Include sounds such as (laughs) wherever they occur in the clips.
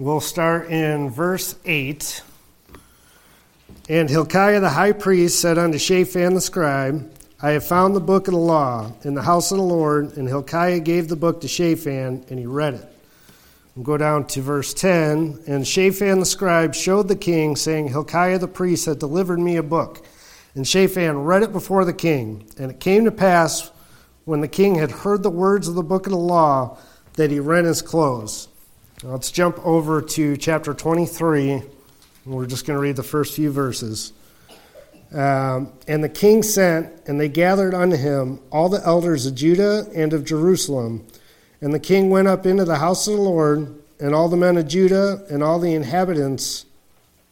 We'll start in verse 8. And Hilkiah the high priest said unto Shaphan the scribe, I have found the book of the law in the house of the Lord. And Hilkiah gave the book to Shaphan, and he read it. We'll go down to verse 10. And Shaphan the scribe showed the king, saying, Hilkiah the priest had delivered me a book. And Shaphan read it before the king. And it came to pass, when the king had heard the words of the book of the law, that he rent his clothes. Let's jump over to chapter 23. We're just going to read the first few verses. Um, and the king sent, and they gathered unto him all the elders of Judah and of Jerusalem. And the king went up into the house of the Lord, and all the men of Judah and all the inhabitants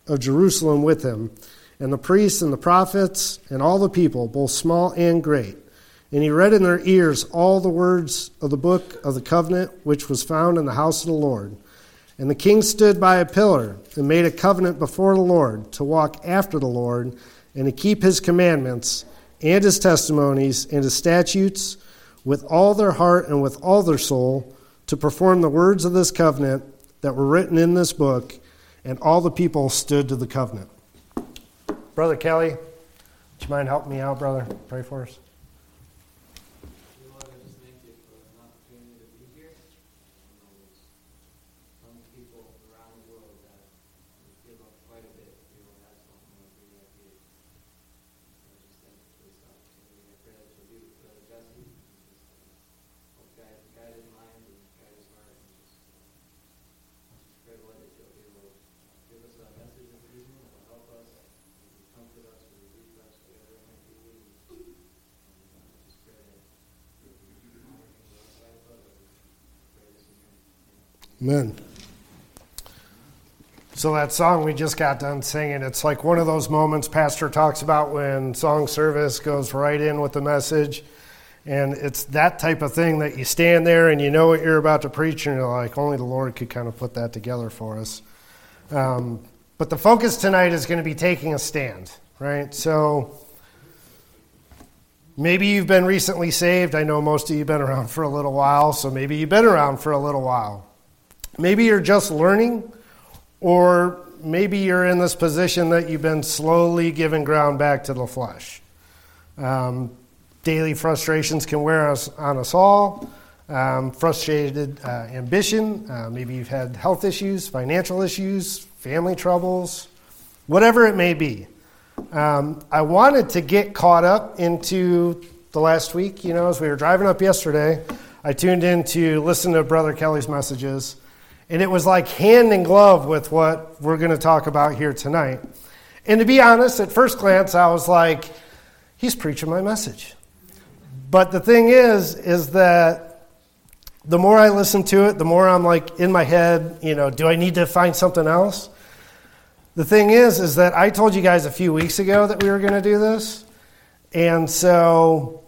of Jerusalem with him, and the priests and the prophets and all the people, both small and great. And he read in their ears all the words of the book of the covenant which was found in the house of the Lord. And the king stood by a pillar and made a covenant before the Lord to walk after the Lord and to keep his commandments and his testimonies and his statutes with all their heart and with all their soul to perform the words of this covenant that were written in this book. And all the people stood to the covenant. Brother Kelly, would you mind helping me out, brother? Pray for us. Amen. So that song we just got done singing, it's like one of those moments Pastor talks about when song service goes right in with the message. And it's that type of thing that you stand there and you know what you're about to preach, and you're like, only the Lord could kind of put that together for us. Um, but the focus tonight is going to be taking a stand, right? So maybe you've been recently saved. I know most of you have been around for a little while, so maybe you've been around for a little while. Maybe you're just learning, or maybe you're in this position that you've been slowly giving ground back to the flesh. Um, daily frustrations can wear us on us all. Um, frustrated uh, ambition. Uh, maybe you've had health issues, financial issues, family troubles, whatever it may be. Um, I wanted to get caught up into the last week. You know, as we were driving up yesterday, I tuned in to listen to Brother Kelly's messages. And it was like hand in glove with what we're going to talk about here tonight. And to be honest, at first glance, I was like, he's preaching my message. But the thing is, is that the more I listen to it, the more I'm like in my head, you know, do I need to find something else? The thing is, is that I told you guys a few weeks ago that we were going to do this. And so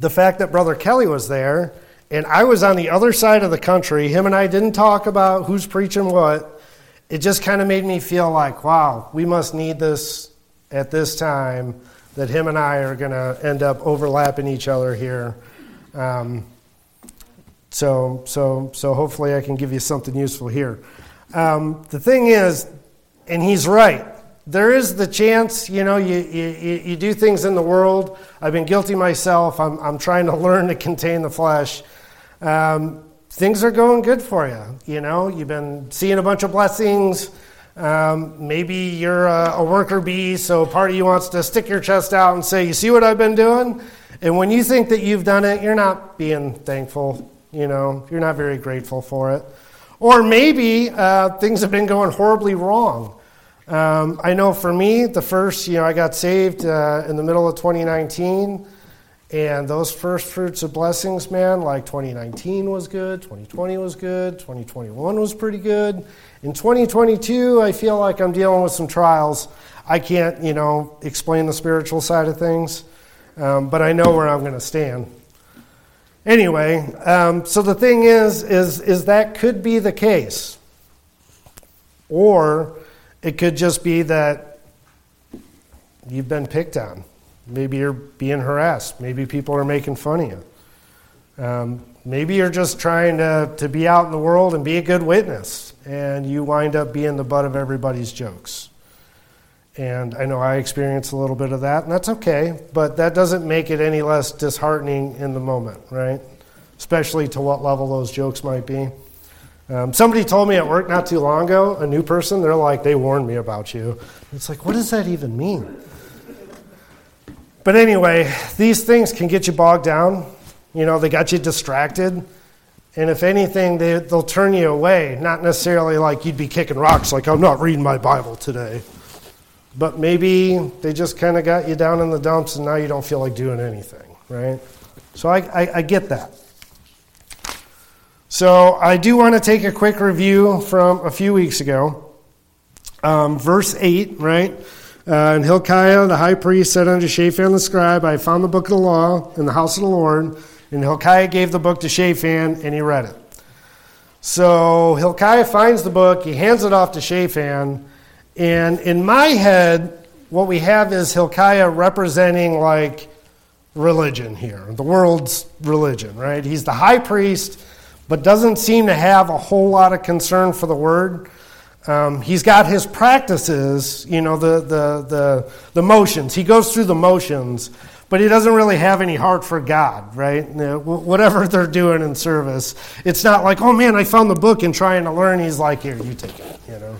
the fact that Brother Kelly was there, and I was on the other side of the country. Him and I didn't talk about who's preaching what. It just kind of made me feel like, wow, we must need this at this time that him and I are going to end up overlapping each other here. Um, so, so, so hopefully I can give you something useful here. Um, the thing is, and he's right. There is the chance, you know, you, you, you do things in the world. I've been guilty myself. I'm, I'm trying to (laughs) learn to contain the flesh um, things are going good for you. You know, you've been seeing a bunch of blessings. Um, maybe you're a, a, worker bee, so part of you wants to stick your chest out and say, You see what I've been doing? And when you think that you've done it, you're not being thankful. You know, you're not very grateful for it. Or maybe uh, things have been going horribly wrong. Um, I know for me, the first, you know, I got saved uh, in the middle of 2019. And those first fruits of blessings, man, like 2019 was good, 2020 was good, 2021 was pretty good. In 2022, I feel like I'm dealing with some trials. I can't, you know, explain the spiritual side of things, um, but I know where I'm going to stand. Anyway, um, so the thing is, is, is that could be the case. Or it could just be that you've been picked on. Maybe you're being harassed. Maybe people are making fun of you. Um, maybe you're just trying to, to be out in the world and be a good witness. and you wind up being the butt of everybody's jokes. And I know I experienced a little bit of that, and that's okay, but that doesn't make it any less disheartening in the moment, right? Especially to what level those jokes might be. Um, somebody told me at work not too long ago, a new person, they're like, they warned me about you. It's like, what does that even mean? But anyway, these things can get you bogged down. You know, they got you distracted. And if anything, they, they'll turn you away. Not necessarily like you'd be kicking rocks, like, I'm not reading my Bible today. But maybe they just kind of got you down in the dumps and now you don't feel like doing anything, right? So I, I, I get that. So I do want to take a quick review from a few weeks ago. Um, verse 8, right? Uh, and Hilkiah, the high priest, said unto Shaphan the scribe, I found the book of the law in the house of the Lord. And Hilkiah gave the book to Shaphan, and he read it. So Hilkiah finds the book, he hands it off to Shaphan, and in my head, what we have is Hilkiah representing like religion here, the world's religion, right? He's the high priest, but doesn't seem to have a whole lot of concern for the word. Um, he's got his practices, you know, the, the, the, the motions. He goes through the motions, but he doesn't really have any heart for God, right? Whatever (laughs) they're doing in service, it's not like, oh man, I found the book and trying to learn. He's like, here, you take it, you know.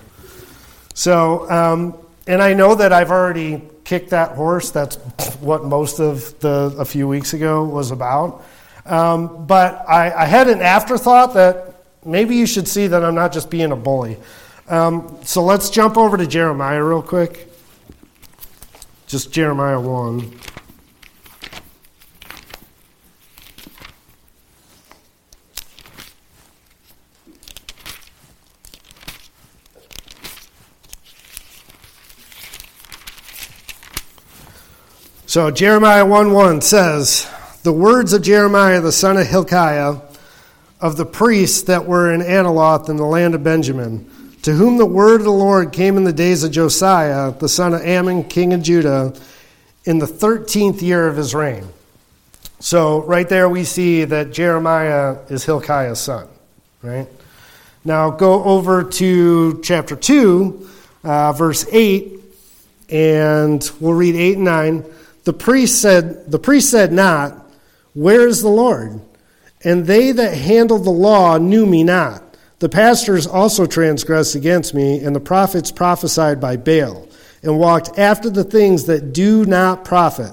So, um, and I know that I've already kicked that horse. That's what most of the a few weeks ago was about. Um, but I, I, had an afterthought that maybe you should see that I'm not just being a bully. Um, so let's jump over to Jeremiah real quick. Just Jeremiah 1. So Jeremiah 1 1 says, The words of Jeremiah the son of Hilkiah, of the priests that were in Anathoth in the land of Benjamin, to whom the word of the Lord came in the days of Josiah, the son of Amon, king of Judah, in the thirteenth year of his reign. So right there we see that Jeremiah is Hilkiah's son, right? Now go over to chapter 2, uh, verse 8, and we'll read 8 and 9. The priest said, the priest said not, Where is the Lord? And they that handled the law knew me not. The pastors also transgressed against me, and the prophets prophesied by Baal, and walked after the things that do not profit.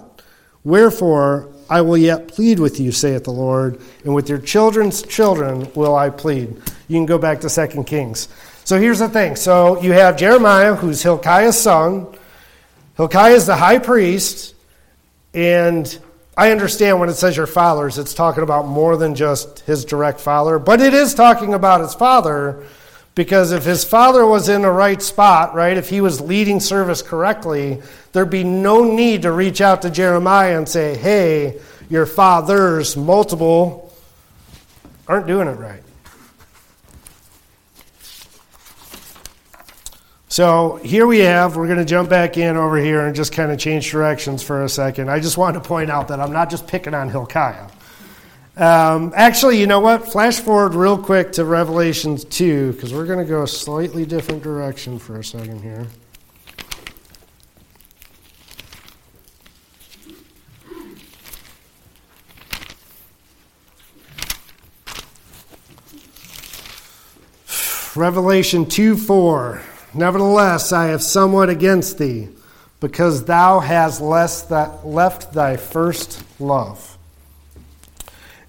Wherefore I will yet plead with you, saith the Lord, and with your children's children will I plead. You can go back to 2 Kings. So here's the thing. So you have Jeremiah, who's Hilkiah's son. Hilkiah is the high priest. And I understand when it says your fathers, it's talking about more than just his direct father, but it is talking about his father because if his father was in the right spot, right, if he was leading service correctly, there'd be no need to reach out to Jeremiah and say, hey, your fathers, multiple, aren't doing it right. So here we have, we're going to jump back in over here and just kind of change directions for a second. I just wanted to point out that I'm not just picking on Hilkiah. Um, actually, you know what? Flash forward real quick to Revelations 2, because we're going to go a slightly different direction for a second here. Revelation 2 4. Nevertheless, I have somewhat against thee, because thou hast left thy first love.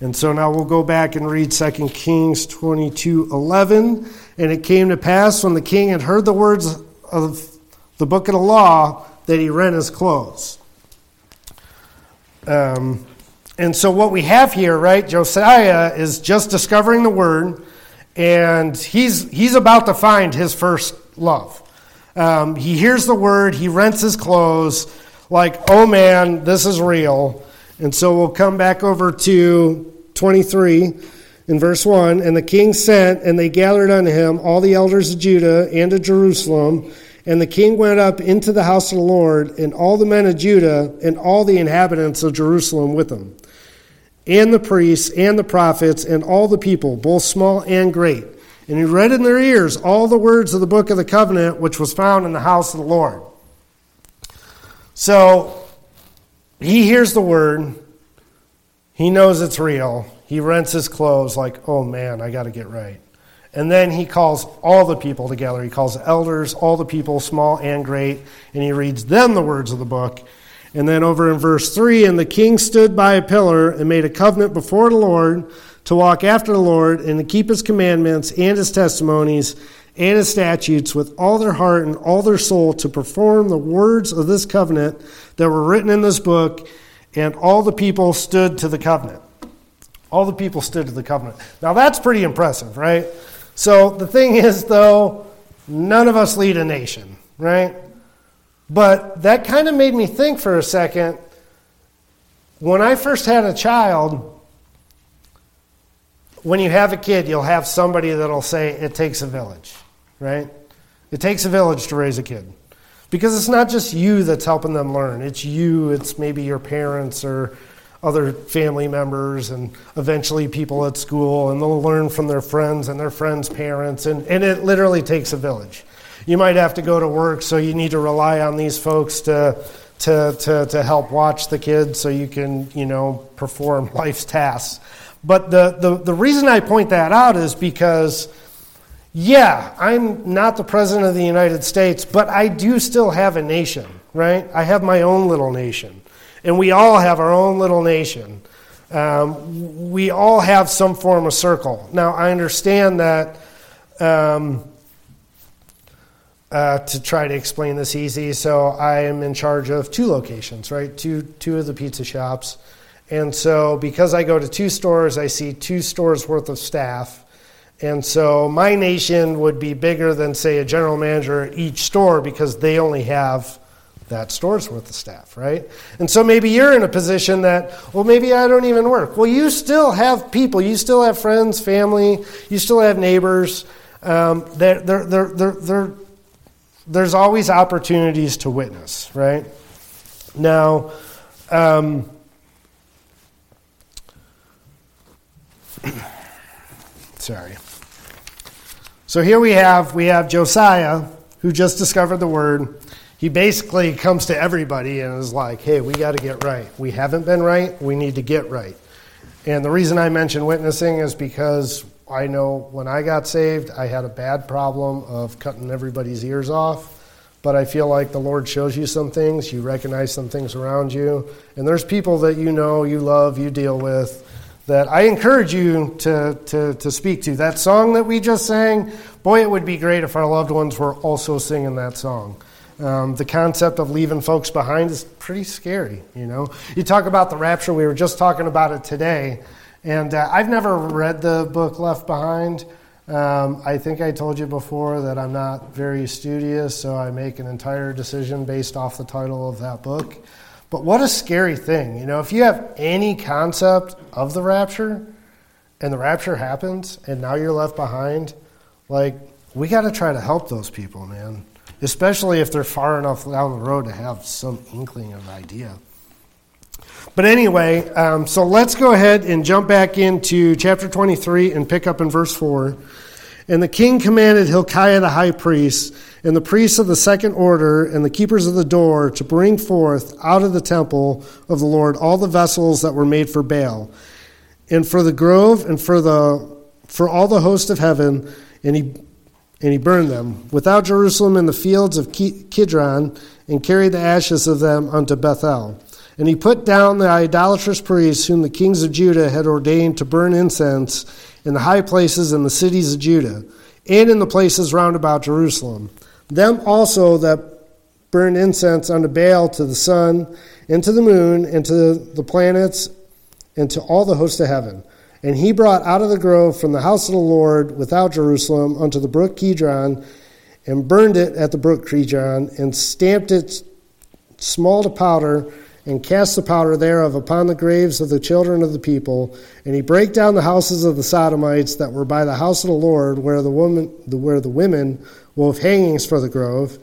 And so now we'll go back and read 2 Kings 22 11. And it came to pass when the king had heard the words of the book of the law that he rent his clothes. Um, and so what we have here, right, Josiah is just discovering the word, and he's, he's about to find his first love. Um, he hears the word, he rents his clothes, like, oh man, this is real. And so we'll come back over to 23 in verse 1. And the king sent, and they gathered unto him all the elders of Judah and of Jerusalem. And the king went up into the house of the Lord, and all the men of Judah and all the inhabitants of Jerusalem with him, and the priests and the prophets and all the people, both small and great. And he read in their ears all the words of the book of the covenant which was found in the house of the Lord. So he hears the word, he knows it's real. He rents his clothes, like, oh man, I got to get right. And then he calls all the people together. He calls the elders, all the people, small and great, and he reads them the words of the book. And then over in verse 3 And the king stood by a pillar and made a covenant before the Lord to walk after the Lord and to keep his commandments and his testimonies and his statutes with all their heart and all their soul to perform the words of this covenant that were written in this book. And all the people stood to the covenant. All the people stood to the covenant. Now that's pretty impressive, right? So the thing is, though, none of us lead a nation, right? But that kind of made me think for a second. When I first had a child, when you have a kid, you'll have somebody that'll say, It takes a village, right? It takes a village to raise a kid. Because it's not just you that's helping them learn, it's you, it's maybe your parents or other family members and eventually people at school, and they'll learn from their friends and their friends' parents, and, and it literally takes a village. You might have to go to work, so you need to rely on these folks to, to, to, to help watch the kids so you can, you know, perform (laughs) life's tasks. But the, the, the reason I point that out is because, yeah, I'm not the president of the United States, but I do still have a nation, right? I have my own little nation. And we all have our own little nation. Um, we all have some form of circle. Now, I understand that um, uh, to try to explain this easy. So, I am in charge of two locations, right? Two, two of the pizza shops. And so, because I go to two stores, I see two stores worth of staff. And so, my nation would be bigger than, say, a general manager at each store because they only have that store's worth of staff, right? And so maybe you're in a position that, well, maybe I don't even work. Well, you still have people, you still have friends, family, you still have neighbors. Um, they're, they're, they're, there's always opportunities to witness, right? Now, um, (coughs) sorry. So here we have we have Josiah who just discovered the word he basically comes to everybody and is like, hey, we got to get right. We haven't been right. We need to get right. And the reason I mention witnessing is because I know when I got saved, I had a bad problem of cutting everybody's ears off. But I feel like the Lord shows you some things, you recognize some things around you, and there's people that you know, you love, you deal with, that I encourage you to, to, to speak to. That song that we just sang, boy, it would be great if our loved ones were also singing that song. Um, the concept of leaving folks behind is pretty scary, you know. You talk about the rapture, we were just talking about it today, and uh, I've never read the book Left Behind. Um, I think I told you before that I'm not very studious, so I make an entire decision based off the title of that book. But what a scary thing, you know, if you have any concept of the rapture and the rapture happens and now you're left behind, like, we got to try to help those people, man especially if they're far enough down the road to have some inkling of an idea. But anyway, um, so let's go ahead and jump back into chapter 23 and pick up in verse 4. And the king commanded Hilkiah the high priest, and the priests of the second order, and the keepers of the door, to bring forth out of the temple of the Lord all the vessels that were made for Baal, and for the grove, and for the for all the host of heaven. And he and he burned them without Jerusalem in the fields of Kidron, and carried the ashes of them unto Bethel. And he put down the idolatrous priests whom the kings of Judah had ordained to burn incense in the high places in the cities of Judah, and in the places round about Jerusalem. Them also that burned incense unto Baal to the sun, and to the moon, and to the planets, and to all the host of heaven. And he brought out of the grove from the house of the Lord without Jerusalem unto the brook Kidron, and burned it at the brook Kidron, and stamped it small to powder, and cast the powder thereof upon the graves of the children of the people. And he brake down the houses of the Sodomites that were by the house of the Lord, where the woman, where the women wove hangings for the grove.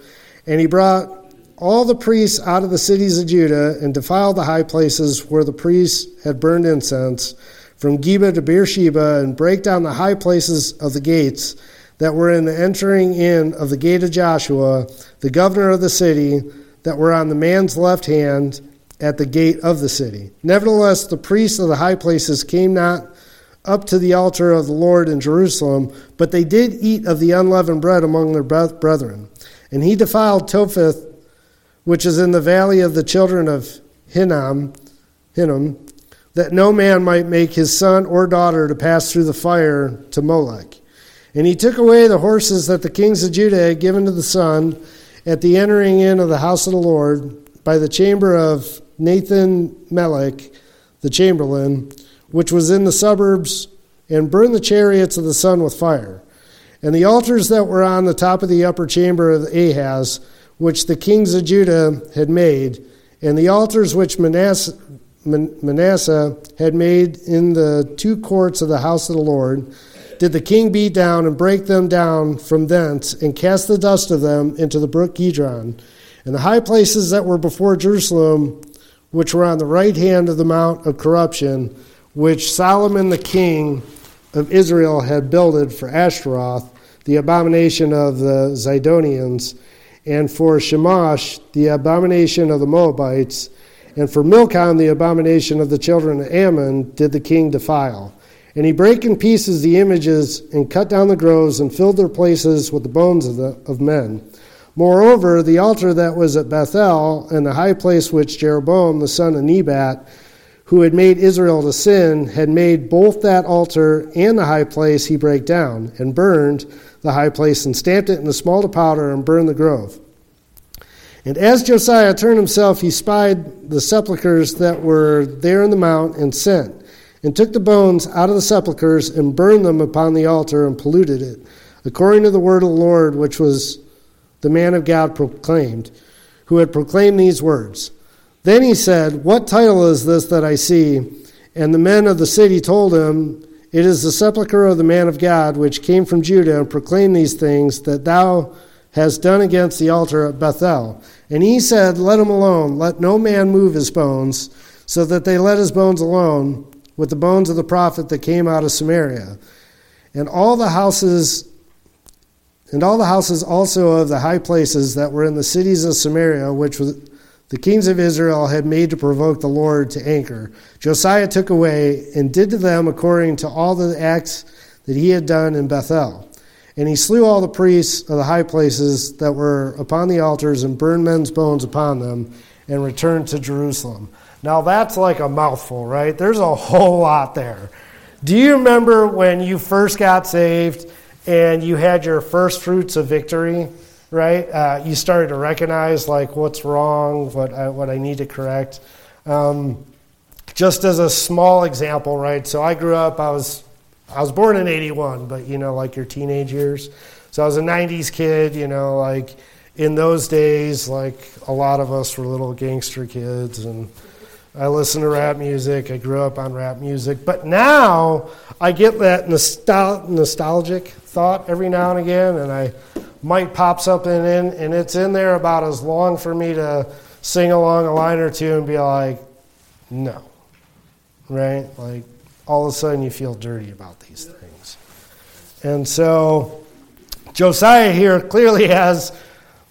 And he brought all the priests out of the cities of Judah, and defiled the high places where the priests had burned incense from Geba to Beersheba and break down the high places of the gates that were in the entering in of the gate of Joshua, the governor of the city, that were on the man's left hand at the gate of the city. Nevertheless, the priests of the high places came not up to the altar of the Lord in Jerusalem, but they did eat of the unleavened bread among their brethren. And he defiled Topheth, which is in the valley of the children of Hinnom, Hinnom, that no man might make his son or daughter to pass through the fire to Molech. And he took away the horses that the kings of Judah had given to the sun at the entering in of the house of the Lord by the chamber of Nathan Melech, the chamberlain, which was in the suburbs, and burned the chariots of the sun with fire. And the altars that were on the top of the upper chamber of Ahaz, which the kings of Judah had made, and the altars which Manasseh, Manasseh had made in the two courts of the house of the Lord, did the king beat down and break them down from thence, and cast the dust of them into the brook Kidron. And the high places that were before Jerusalem, which were on the right hand of the mount of corruption, which Solomon the king of Israel had builded for Ashtaroth, the abomination of the Zidonians, and for Chemosh, the abomination of the Moabites, and for Milcom, the abomination of the children of Ammon, did the king defile. And he brake in pieces the images, and cut down the groves, and filled their places with the bones of, the, of men. Moreover, the altar that was at Bethel, and the high place which Jeroboam the son of Nebat, who had made Israel to sin, had made both that altar and the high place he brake down, and burned the high place, and stamped it in the small to powder, and burned the grove. And as Josiah turned himself, he spied the sepulchres that were there in the mount, and sent, and took the bones out of the sepulchres, and burned them upon the altar, and polluted it, according to the word of the Lord, which was the man of God proclaimed, who had proclaimed these words. Then he said, What title is this that I see? And the men of the city told him, It is the sepulchre of the man of God, which came from Judah and proclaimed these things that thou hast done against the altar at Bethel. And he said, Let him alone, let no man move his bones. So that they let his bones alone with the bones of the prophet that came out of Samaria. And all the houses and all the houses also of the high places that were in the cities of Samaria, which the kings of Israel had made to provoke the Lord to anger. Josiah took away and did to them according to all the acts that he had done in Bethel. And he slew all the priests of the high places that were upon the altars and burned men's bones upon them and returned to Jerusalem. Now that's like a mouthful, right? There's a whole lot there. Do you remember when you first got saved and you had your first fruits of victory? right? Uh, you started to recognize like what's wrong, what I, what I need to correct. Um, just as a small example, right? So I grew up. I was I was born in '81, but you know, like your teenage years. So I was a '90s kid. You know, like in those days, like a lot of us were little gangster kids and. I listen to rap music. I grew up on rap music. But now I get that nostal- nostalgic thought every now and again, and I might pop something in, and it's in there about as long for me to sing along a line or two and be like, no. Right? Like, all of a sudden you feel dirty about these things. And so, Josiah here clearly (laughs) has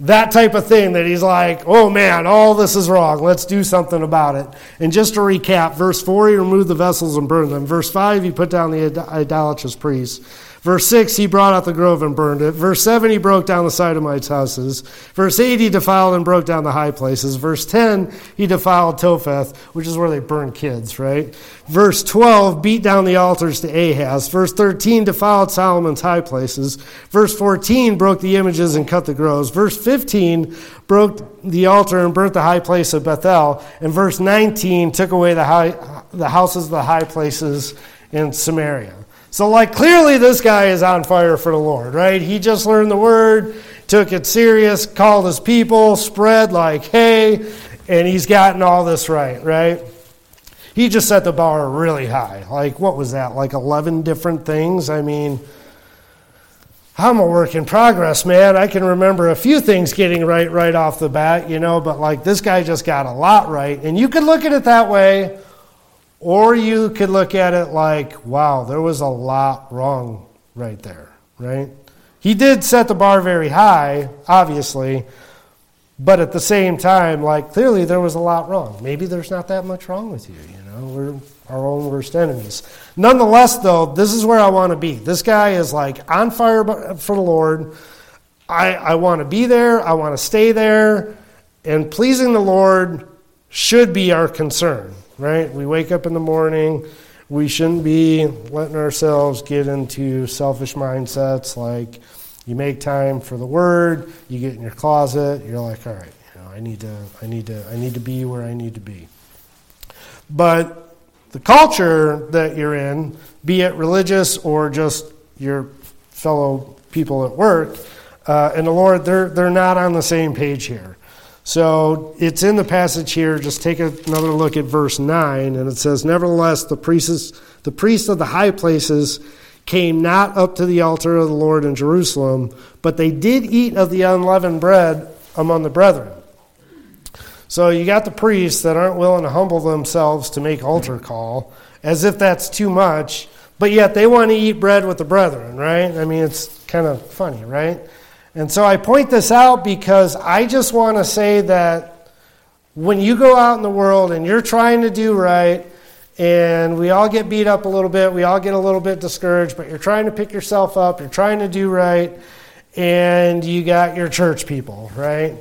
that type of thing that he's like, oh man, all this is wrong. Let's do something about it. And just to recap, verse 4, he removed the vessels and burned them. Verse 5, he put down the idolatrous priests. Verse 6, he brought out the grove and burned it. Verse 7, he broke down the Sodomites' houses. Verse 8, he defiled and broke down the high places. Verse 10, he defiled Topheth, which is where they burn kids, right? Verse 12, beat down the altars to Ahaz. Verse 13, defiled Solomon's high places. Verse 14, broke the images and cut the groves. Verse 15, broke the altar and burnt the high place of Bethel. And verse 19, took away the, high, the houses of the high places in Samaria. So, like, clearly this guy is on fire for the Lord, right? He just learned the word, took it serious, called his people, spread like hey, and he's gotten all this right, right? He just set the bar really high. Like, what was that? Like 11 different things? I mean, I'm a work in progress, man. I can remember a few things getting right right off the bat, you know, but like this guy just got a lot right. And you could look at it that way, Or you could look at it like, wow, there was a lot wrong right there, right? He did set the bar very high, obviously, but at the same time, like clearly there was a lot wrong. Maybe there's not that much wrong with you, you know. We're our own worst enemies. Nonetheless, though, this is where I want to be. This guy is like on fire for the Lord. I, I want to be there. I want to stay there. And pleasing the Lord should be our concern, right? We wake up in the morning. We shouldn't be letting ourselves get into selfish mindsets like you make time for the word, you get in your closet, you're like, all right, you know, I need to I need to I need to be where I need to be. But the culture that you're in, be it religious or just your fellow people at work, uh, and the Lord, they're, they're not on the same page here. So it's in the passage here. Just take another look at verse 9, and it says, Nevertheless, the priests, the priests of the high places came not up to the altar of the Lord in Jerusalem, but they did eat of the unleavened bread among the brethren. So you got the priests that aren't willing to humble themselves to make altar call, as if that's too much, but yet they want to eat bread with the brethren, right? I mean, it's kind of funny, right? And so I point this out because I just want to say that when you go out in the world and you're trying to do right, and we all get beat up a little bit, we all get a little bit discouraged, but you're trying to pick yourself up, you're trying to do right, and you got your church people, right?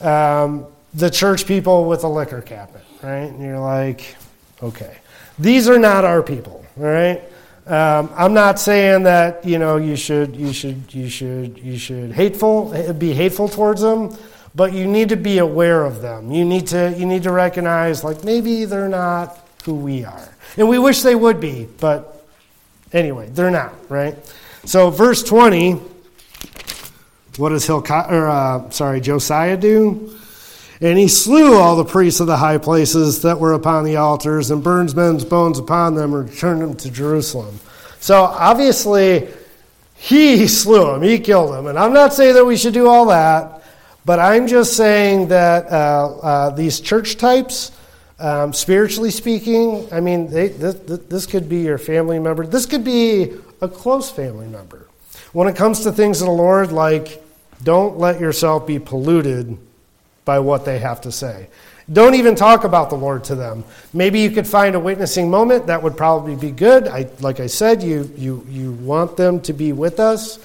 Um, the church people with a liquor cabinet, right? And you're like, okay, these are not our people, right? Um, I'm not saying that you know you should you should you should you should hateful be hateful towards them, but you need to be aware of them. You need to you need to recognize like maybe they're not who we are, and we wish they would be, but anyway, they're not, right? So verse 20, what does Hilkiah, or uh, sorry Josiah do? And he slew all the priests of the high places that were upon the altars, and burned men's bones upon them, and returned them to Jerusalem. So obviously, he slew them, he killed them. And I'm not saying that we should do all that, but I'm just saying that uh, uh, these church types, um, spiritually speaking, I mean, they, this, this could be your family member, this could be a close family member. When it comes to things of the Lord, like, don't let yourself be polluted by what they have to say. Don't even talk about the Lord to them. Maybe you could find a witnessing moment that would probably be good. I, like I said, you, you, you want them to be with us.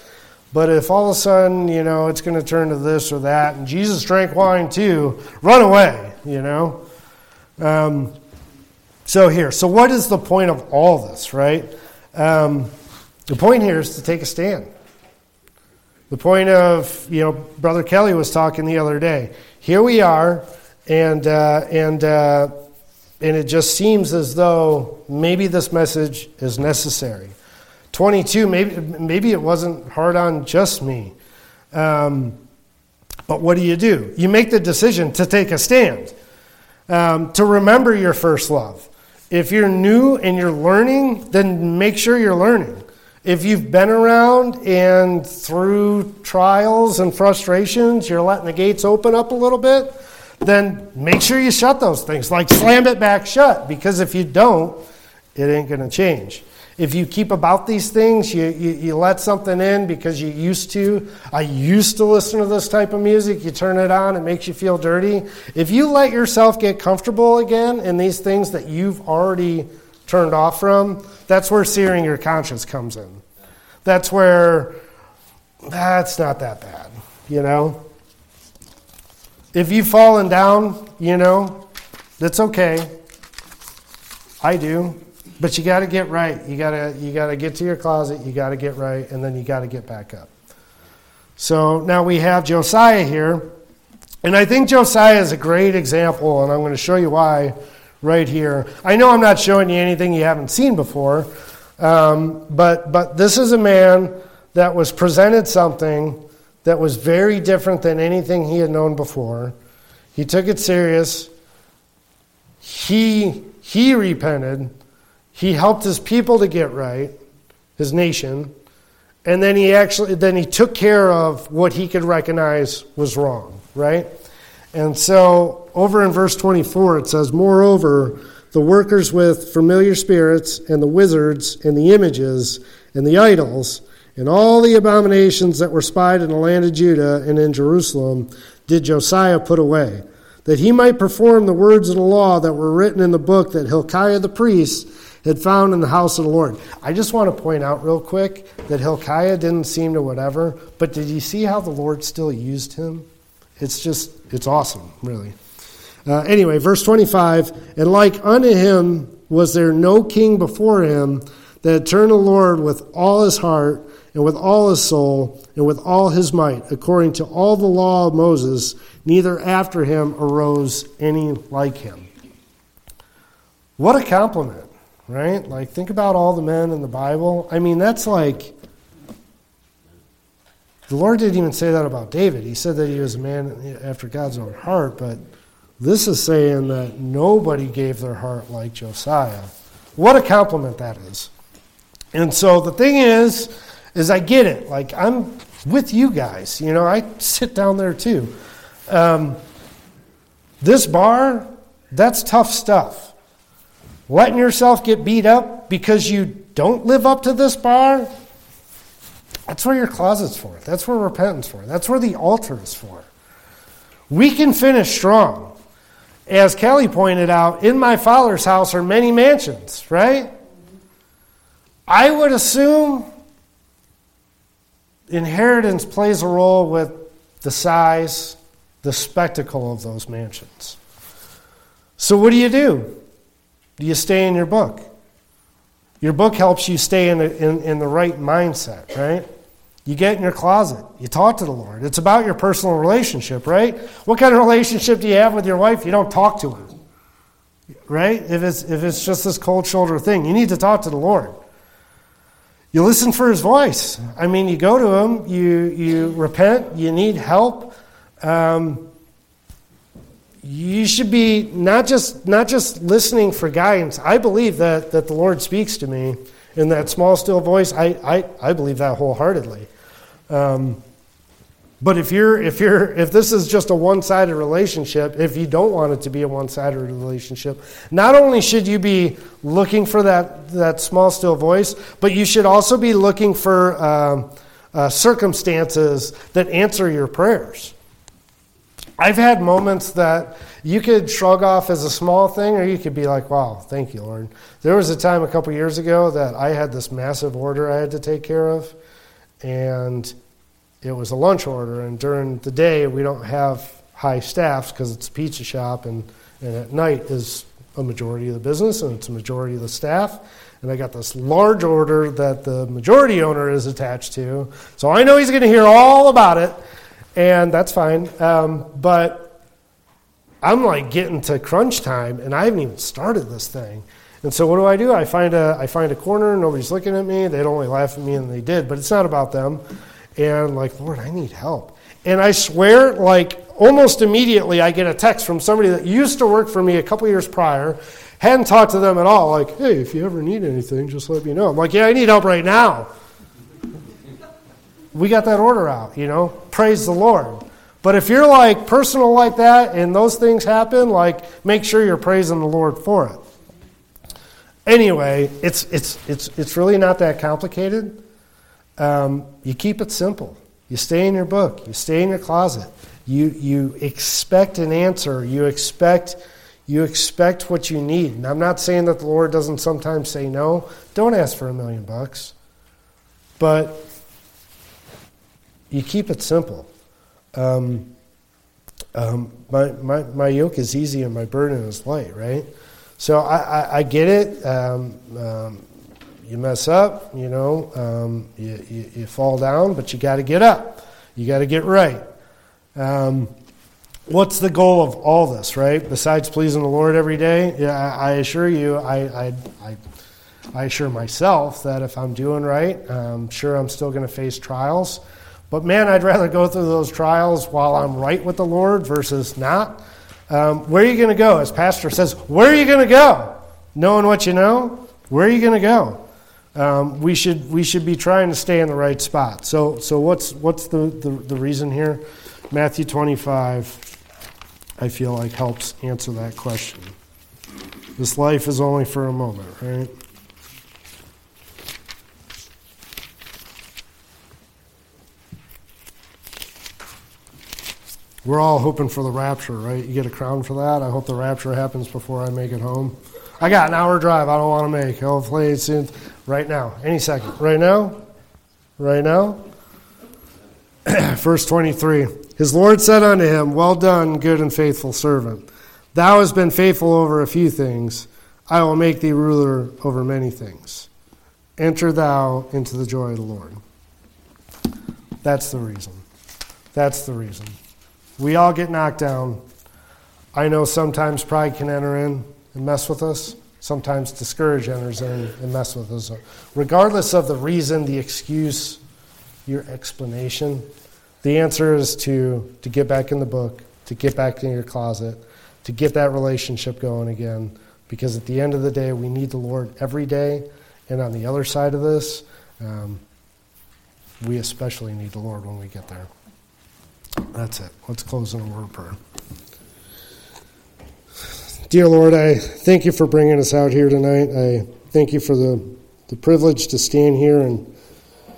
But if all of a sudden, you know, it's going to turn to this or that, and Jesus drank wine too, run away, you know? Um, so, here, so what is the point of all this, right? Um, the point here is to take a stand. The point of, you know, Brother Kelly was talking the other day here we are, and, uh, and, uh, and it just seems as though maybe this message is necessary. 22, maybe, maybe it wasn't hard on just me. Um, but what do you do? You make the decision to take a stand, um, to remember your first love. If you're new and you're learning, then make sure you're learning. If you've been around and through trials and frustrations, you're letting the gates open up a little bit, then make sure you shut those things. Like slam it back shut, because if you don't, it ain't going to change. If you keep about these things, you, you, you, let something in because you used to. I used to listen to this type of music. You turn it on, it makes you feel dirty. If you let yourself get comfortable again in these things that you've already turned off from, that's where searing your conscience comes in. That's where that's not that bad, you know? If you've fallen down, you know, that's okay. I do. But you got to get right. You got to you got to get to your closet, you got to get right and then you got to get back up. So now we have Josiah here. And I think Josiah is a great example and I'm going to show you why right here. I know I'm not showing you anything you haven't seen before, um, but, but this is a man that was presented something that was very different than anything he had known before. He took it serious. He, he repented. He helped his people to get right, his nation. And then he actually then he took care of what he could recognize was wrong, right? And so over in verse 24, it says, Moreover, the workers with familiar spirits, and the wizards, and the images, and the idols, and all the abominations that were spied in the land of Judah and in Jerusalem did Josiah put away, that he might perform the words of the law that were written in the book that Hilkiah the priest had found in the house of the Lord. I just want to point out real quick that Hilkiah didn't seem to whatever, but did you see how the Lord still used him? It's just, it's awesome, really. Uh, anyway, verse 25, and like unto him was there no king before him that turned the Lord with all his heart and with all his soul and with all his might, according to all the law of Moses, neither after him arose any like him. What a compliment, right? Like, think about all the men in the Bible. I mean, that's like. The Lord didn't even say that about David. He said that he was a man after God's own heart, but this is saying that nobody gave their heart like Josiah. What a compliment that is. And so the thing is, is I get it. Like I'm with you guys. You know, I sit down there too. Um, this bar, that's tough stuff. Letting yourself get beat up because you don't live up to this bar, that's where your closet's for. That's where repentance for. That's where the altar is for. We can finish strong. As Kelly pointed out, in my father's house are many mansions, right? I would assume inheritance plays a role with the size, the spectacle of those mansions. So, what do you do? Do you stay in your book? Your book helps you stay in, in, in the right mindset, right? You get in your closet. You talk to the Lord. It's about your personal relationship, right? What kind of relationship do you have with your wife? You don't talk to her, right? If it's, if it's just this cold shoulder thing, you need to talk to the Lord. You listen for his voice. I mean, you go to him, you, you repent, you need help. Um, you should be not just, not just listening for guidance. I believe that, that the Lord speaks to me in that small, still voice. I, I, I believe that wholeheartedly. Um, but if you're if you're if this is just a one-sided relationship, if you don't want it to be a one-sided relationship, not only should you be looking for that that small still voice, but you should also be looking for um, uh, circumstances that answer your prayers. I've had moments that you could shrug off as a small thing, or you could be like, "Wow, thank you, Lord." There was a time a couple years ago that I had this massive order I had to take care of, and it was a lunch order, and during the day we don't have high staffs because it's a pizza shop, and, and at night is a majority of the business and it's a majority of the staff. And I got this large order that the majority owner is attached to, so I know he's going to hear all about it, and that's fine. Um, but I'm like getting to crunch time, and I haven't even started this thing. And so what do I do? I find a I find a corner. Nobody's looking at me. They'd only laugh at me, and they did. But it's not about them and like, Lord, I need help. And I swear, like, almost immediately, I get a text from somebody that used to work for me a couple years prior, hadn't talked to them at all, like, hey, if you ever need anything, just let me know. I'm like, yeah, I need help right now. we got that order out, you know? Praise the Lord. But if you're like personal like that and those things happen, like, make sure you're praising the Lord for it. Anyway, it's, it's, it's, it's really not that complicated. Um, you keep it simple. You stay in your book. You stay in your closet. You, you expect an answer. You expect, you expect what you need. And I'm not saying that the Lord doesn't sometimes say no. Don't ask for a million bucks. But you keep it simple. Um, um, my, my, my yoke is easy and my burden is light, right? So I, I, I get it. Um, um you mess up, you know, um, you, you, you, fall down, but you got to get up. You got to get right. Um, what's the goal of all this, right? Besides pleasing the Lord every day, yeah, I, I assure you, I, I, I, I, assure myself that if I'm doing right, I'm sure I'm still going to face trials. But man, I'd rather go through those trials while I'm right with the Lord versus not. Um, where are you going to go? As Pastor says, where are you going to go? Knowing what you know, where are you going to go? um, we should we should be trying to stay in the right spot. So so what's what's the, the, the reason here? Matthew 25, I feel like helps answer that question. This life is only for a moment, right? We're all hoping for the rapture, right? You get a crown for that. I hope the rapture happens before I make it home. I got an hour drive I don't want to make. Hopefully it's soon. Right now. Any second. Right now? Right now? (clears throat) Verse 23 His Lord said unto him, Well done, good and faithful servant. Thou hast been faithful over a few things. I will make thee ruler over many things. Enter thou into the joy of the Lord. That's the reason. That's the reason. We all get knocked down. I know sometimes pride can enter in and mess with us. Sometimes discourage enters in and mess with us. Regardless of the reason, the excuse, your explanation, the answer is to, to get back in the book, to get back in your closet, to get that relationship going again. Because at the end of the day, we need the Lord every day. And on the other side of this, um, we especially need the Lord when we get there. That's it. Let's close in a word of prayer. Dear Lord, I thank you for bringing us out here tonight. I thank you for the, the privilege to stand here and